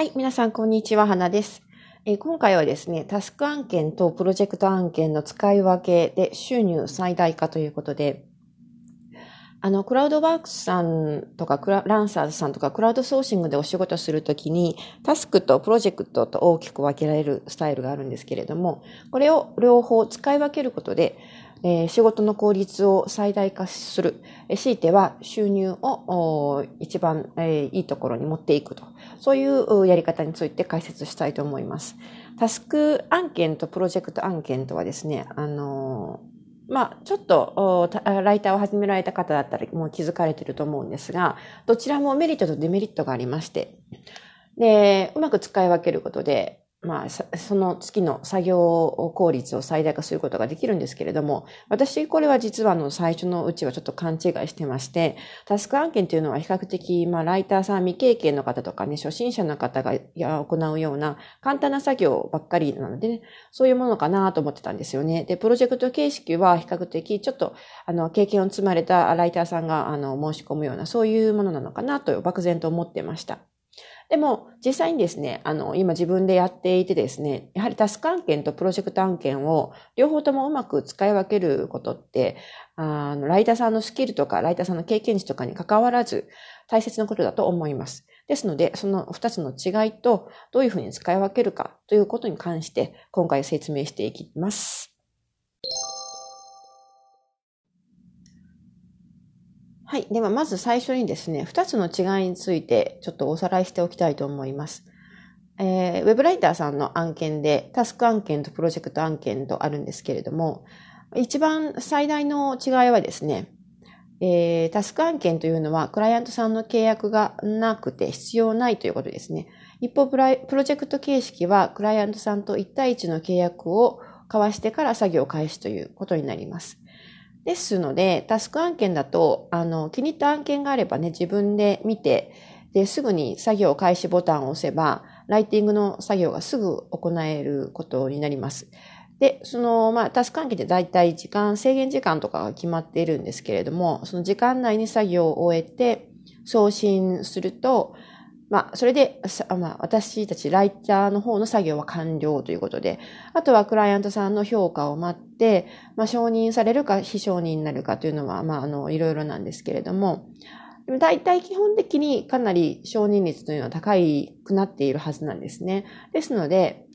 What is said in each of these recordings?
はい、皆さん、こんにちは。花です。えー、今回はですね、タスク案件とプロジェクト案件の使い分けで収入最大化ということで、あの、クラウドワークスさんとか、ランサーズさんとか、クラウドソーシングでお仕事するときに、タスクとプロジェクトと大きく分けられるスタイルがあるんですけれども、これを両方使い分けることで、えー、仕事の効率を最大化する。強いては収入を一番、えー、いいところに持っていくと。そういうやり方について解説したいと思います。タスク案件とプロジェクト案件とはですね、あのー、まあ、ちょっと、ライターを始められた方だったらもう気づかれていると思うんですが、どちらもメリットとデメリットがありまして、で、うまく使い分けることで、まあ、その月の作業効率を最大化することができるんですけれども、私、これは実はあの最初のうちはちょっと勘違いしてまして、タスク案件というのは比較的、まあ、ライターさん未経験の方とかね、初心者の方が行うような簡単な作業ばっかりなのでね、そういうものかなと思ってたんですよね。で、プロジェクト形式は比較的、ちょっと、あの、経験を積まれたライターさんが、あの、申し込むような、そういうものなのかなと漠然と思ってました。でも、実際にですね、あの、今自分でやっていてですね、やはりタスク案件とプロジェクト案件を両方ともうまく使い分けることって、あの、ライターさんのスキルとか、ライターさんの経験値とかに関わらず、大切なことだと思います。ですので、その二つの違いと、どういうふうに使い分けるかということに関して、今回説明していきます。はい。では、まず最初にですね、二つの違いについてちょっとおさらいしておきたいと思います。えー、ウェブライターさんの案件で、タスク案件とプロジェクト案件とあるんですけれども、一番最大の違いはですね、えー、タスク案件というのは、クライアントさんの契約がなくて必要ないということですね。一方プロジェクト形式は、クライアントさんと1対1の契約を交わしてから作業開始ということになります。ですので、タスク案件だと、あの、気に入った案件があればね、自分で見て、で、すぐに作業開始ボタンを押せば、ライティングの作業がすぐ行えることになります。で、その、まあ、タスク案件って大体時間、制限時間とかが決まっているんですけれども、その時間内に作業を終えて、送信すると、まあ、それで、まあ、私たちライターの方の作業は完了ということで、あとはクライアントさんの評価を待って、まあ、承認されるか非承認になるかというのは、まあ、あの、いろいろなんですけれども、大体基本的にかなり承認率というのは高いくなっているはずなんですね。ですので、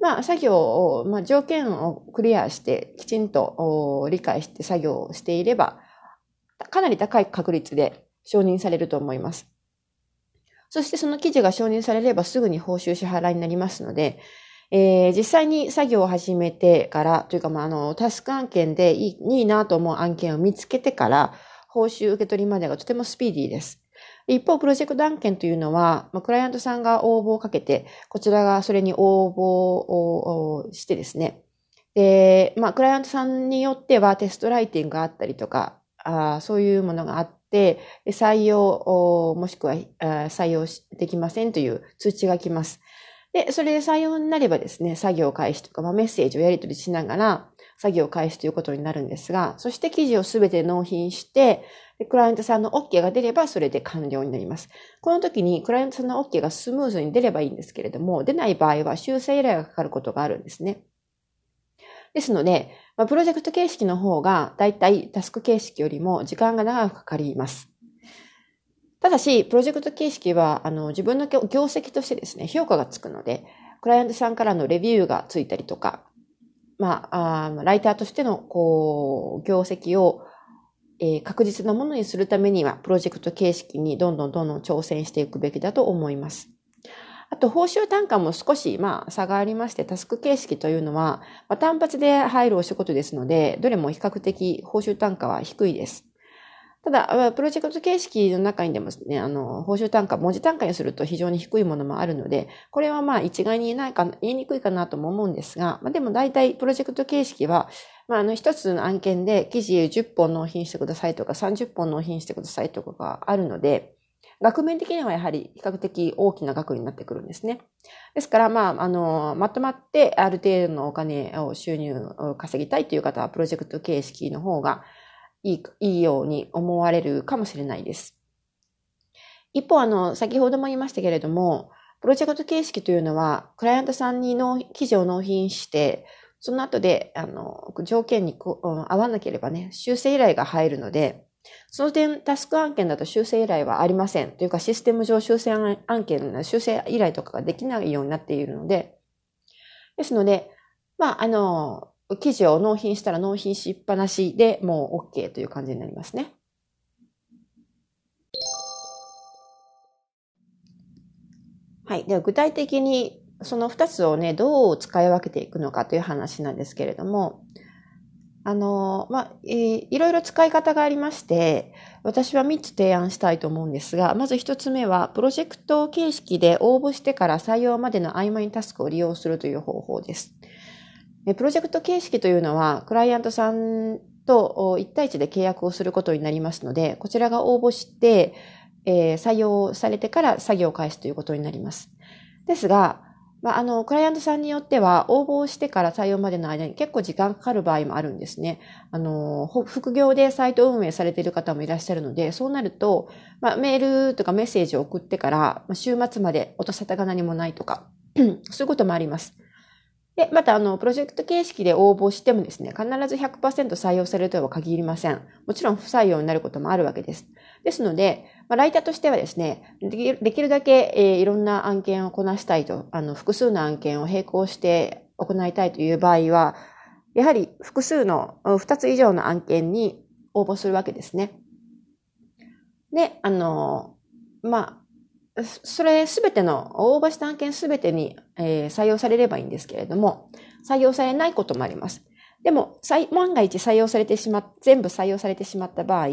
まあ、作業を、まあ、条件をクリアして、きちんと理解して作業をしていれば、かなり高い確率で承認されると思います。そしてその記事が承認されればすぐに報酬支払いになりますので、えー、実際に作業を始めてから、というか、まあ、あの、タスク案件でいいいいなと思う案件を見つけてから、報酬受け取りまでがとてもスピーディーです。一方、プロジェクト案件というのは、まあ、クライアントさんが応募をかけて、こちらがそれに応募をしてですね、で、まあ、クライアントさんによってはテストライティングがあったりとか、あそういうものがあって、採用、もしくは採用できませんという通知が来ます。で、それで採用になればですね、作業開始とか、まあ、メッセージをやり取りしながら、作業開始ということになるんですが、そして記事をすべて納品して、クライアントさんの OK が出れば、それで完了になります。この時に、クライアントさんの OK がスムーズに出ればいいんですけれども、出ない場合は修正依頼がかかることがあるんですね。ですので、まあ、プロジェクト形式の方が、だいたいタスク形式よりも時間が長くかかります。ただし、プロジェクト形式は、あの、自分の業績としてですね、評価がつくので、クライアントさんからのレビューがついたりとか、まあ、あライターとしての、こう、業績を、えー、確実なものにするためには、プロジェクト形式にどんどんどんどん挑戦していくべきだと思います。あと、報酬単価も少し、まあ、差がありまして、タスク形式というのは、まあ、単発で入るお仕事ですので、どれも比較的報酬単価は低いです。ただ、プロジェクト形式の中にでもね、あの、報酬単価、文字単価にすると非常に低いものもあるので、これはまあ一概に言えないか、言いにくいかなとも思うんですが、まあでも大体プロジェクト形式は、まああの一つの案件で記事10本納品してくださいとか30本納品してくださいとかがあるので、額面的にはやはり比較的大きな額になってくるんですね。ですから、まあ、あの、まとまってある程度のお金を収入を稼ぎたいという方は、プロジェクト形式の方がいい、いいように思われるかもしれないです。一方、あの、先ほども言いましたけれども、プロジェクト形式というのは、クライアントさんにの記事を納品して、その後で、あの、条件に、合わなければね、修正依頼が入るので、その点、タスク案件だと修正依頼はありません。というか、システム上修正案件、修正依頼とかができないようになっているので、ですので、まあ、あの、記事を納品したら納品しっぱなしでもう OK という感じになりますね。はい。では具体的にその2つをね、どう使い分けていくのかという話なんですけれども、あの、まあ、えー、いろいろ使い方がありまして、私は3つ提案したいと思うんですが、まず1つ目は、プロジェクト形式で応募してから採用までの曖昧にタスクを利用するという方法です。プロジェクト形式というのは、クライアントさんと1対1で契約をすることになりますので、こちらが応募して、えー、採用されてから作業を開始ということになります。ですが、まあ、あの、クライアントさんによっては、応募してから採用までの間に結構時間かかる場合もあるんですね。あの、副業でサイト運営されている方もいらっしゃるので、そうなると、まあ、メールとかメッセージを送ってから、週末まで音沙汰が何もないとか、そういうこともあります。で、また、あの、プロジェクト形式で応募してもですね、必ず100%採用されるとは限りません。もちろん不採用になることもあるわけです。ですので、まあ、ライターとしてはですね、できるだけ、えー、いろんな案件をこなしたいと、あの、複数の案件を並行して行いたいという場合は、やはり複数の、2つ以上の案件に応募するわけですね。で、あの、まあ、それすべての、応募した案件すべてに、えー、採用されればいいんですけれども、採用されないこともあります。でも、万が一採用されてしま、全部採用されてしまった場合、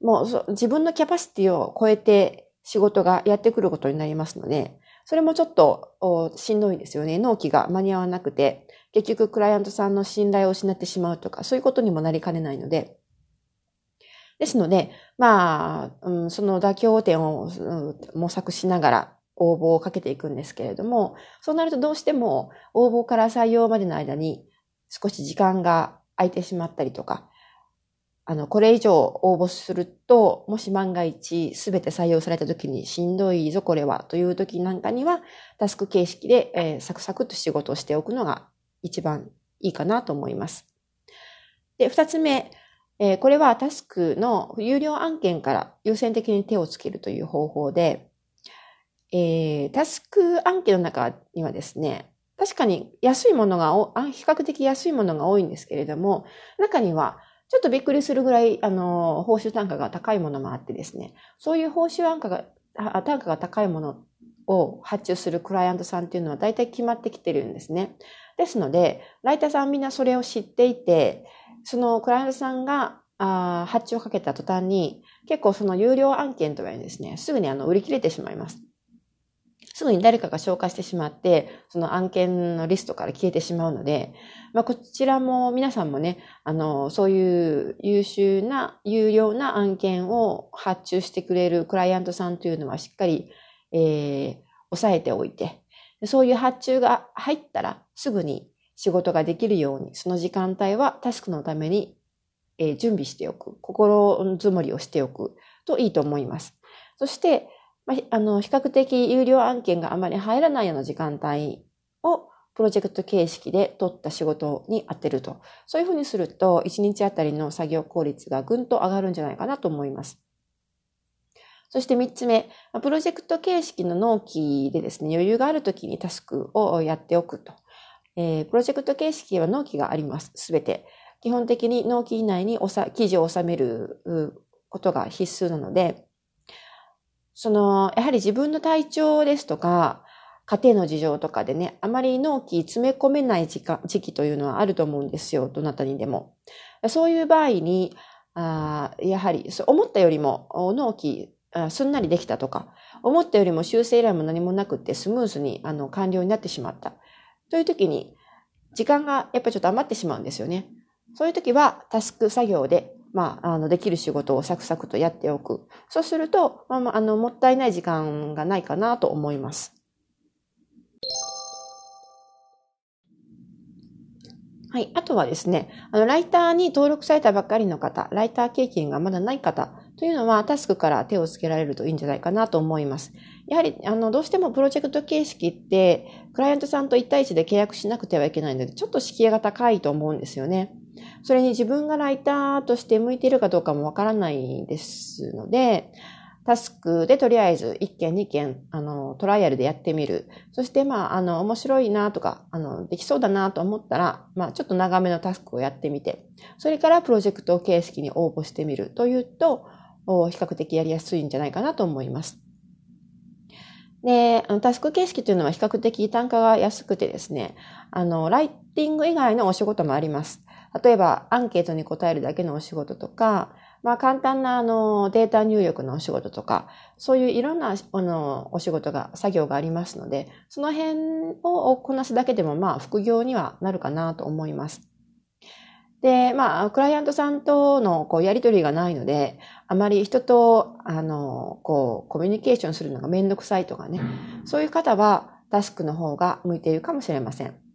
もう自分のキャパシティを超えて仕事がやってくることになりますので、それもちょっとしんどいですよね。納期が間に合わなくて、結局クライアントさんの信頼を失ってしまうとか、そういうことにもなりかねないので、ですので、まあ、うん、その妥協点を、うん、模索しながら応募をかけていくんですけれども、そうなるとどうしても応募から採用までの間に少し時間が空いてしまったりとか、あの、これ以上応募すると、もし万が一すべて採用された時にしんどいぞこれはという時なんかには、タスク形式で、えー、サクサクと仕事をしておくのが一番いいかなと思います。で、二つ目、えー、これはタスクの有料案件から優先的に手をつけるという方法で、えー、タスク案件の中にはですね、確かに安いものが、比較的安いものが多いんですけれども、中にはちょっとびっくりするぐらい、あの、報酬単価が高いものもあってですね、そういう報酬単価が、単価が高いものを発注するクライアントさんっていうのは大体決まってきてるんですね。ですので、ライターさんみんなそれを知っていて、そのクライアントさんがあ発注をかけた途端に、結構その有料案件とはですね、すぐにあの売り切れてしまいます。すぐに誰かが消化してしまって、その案件のリストから消えてしまうので、まあ、こちらも皆さんもね、あの、そういう優秀な、有料な案件を発注してくれるクライアントさんというのはしっかり、えー、抑えておいて、そういう発注が入ったらすぐに仕事ができるように、その時間帯はタスクのために、え準備しておく、心づもりをしておくといいと思います。そして、まあ、あの、比較的有料案件があまり入らないような時間帯をプロジェクト形式で取った仕事に当てると。そういうふうにすると、1日あたりの作業効率がぐんと上がるんじゃないかなと思います。そして3つ目、プロジェクト形式の納期でですね、余裕がある時にタスクをやっておくと。えー、プロジェクト形式は納期があります。すべて。基本的に納期以内におさ記事を収めることが必須なので、その、やはり自分の体調ですとか、家庭の事情とかでね、あまり納期詰め込めない時間時期というのはあると思うんですよ。どなたにでも。そういう場合に、あやはり、思ったよりも納期すんなりできたとか、思ったよりも修正依頼も何もなくてスムーズにあの完了になってしまった。という時に、時間がやっぱりちょっと余ってしまうんですよね。そういう時は、タスク作業で、まあ、あの、できる仕事をサクサクとやっておく。そうすると、まあ、あの、もったいない時間がないかなと思います。はい。あとはですね、あの、ライターに登録されたばっかりの方、ライター経験がまだない方というのは、タスクから手をつけられるといいんじゃないかなと思います。やはり、あの、どうしてもプロジェクト形式って、クライアントさんと1対1で契約しなくてはいけないので、ちょっと敷居が高いと思うんですよね。それに自分がライターとして向いているかどうかもわからないですので、タスクでとりあえず1件2件、あの、トライアルでやってみる。そして、まあ、あの、面白いなとか、あの、できそうだなと思ったら、まあ、ちょっと長めのタスクをやってみて、それからプロジェクト形式に応募してみるというと、比較的やりやすいんじゃないかなと思います。で、タスク形式というのは比較的単価が安くてですね、あの、ライティング以外のお仕事もあります。例えば、アンケートに答えるだけのお仕事とか、まあ簡単なあのデータ入力のお仕事とか、そういういろんなあのお仕事が、作業がありますので、その辺をこなすだけでもまあ副業にはなるかなと思います。で、まあ、クライアントさんとのこうやりとりがないので、あまり人と、あの、こう、コミュニケーションするのがめんどくさいとかね、そういう方はタスクの方が向いているかもしれません。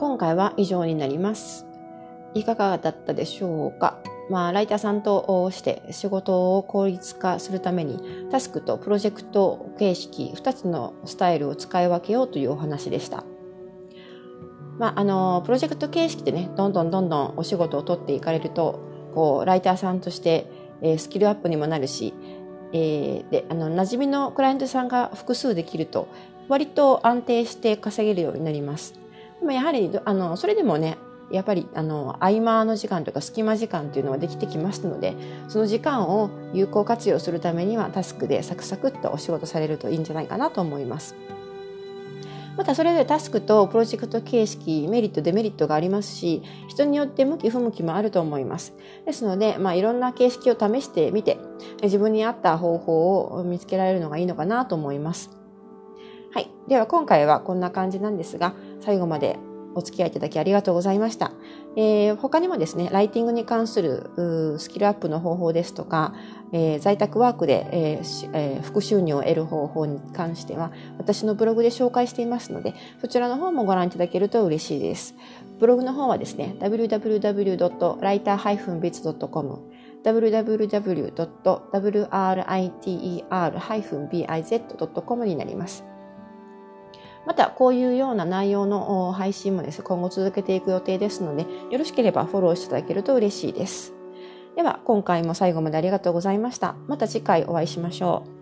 今回は以上になります。いかがだったでしょうか？まあ、ライターさんとして仕事を効率化するためにタスクとプロジェクト形式2つのスタイルを使い分けようというお話でした。まあ、あの、プロジェクト形式でね、どんどんどんどんお仕事を取っていかれると、こう、ライターさんとして、えー、スキルアップにもなるし、えー、で、あの、馴染みのクライアントさんが複数できると、割と安定して稼げるようになります。でもやはり、あの、それでもね、やっぱり、あの、合間の時間とか隙間時間っていうのはできてきますので、その時間を有効活用するためにはタスクでサクサクっとお仕事されるといいんじゃないかなと思います。またそれぞれタスクとプロジェクト形式、メリット、デメリットがありますし、人によって向き不向きもあると思います。ですので、まあ、いろんな形式を試してみて、自分に合った方法を見つけられるのがいいのかなと思います。はい。では今回はこんな感じなんですが、最後までお付き合いいただきありがとうございました。えー、他にもですね、ライティングに関するスキルアップの方法ですとか、えー、在宅ワークで、えーえー、副収入を得る方法に関しては、私のブログで紹介していますので、そちらの方もご覧いただけると嬉しいです。ブログの方はですね、www.writer-bits.com www.writer-biz.com になります。また、こういうような内容の配信もです、今後続けていく予定ですので、よろしければフォローしていただけると嬉しいです。では、今回も最後までありがとうございました。また次回お会いしましょう。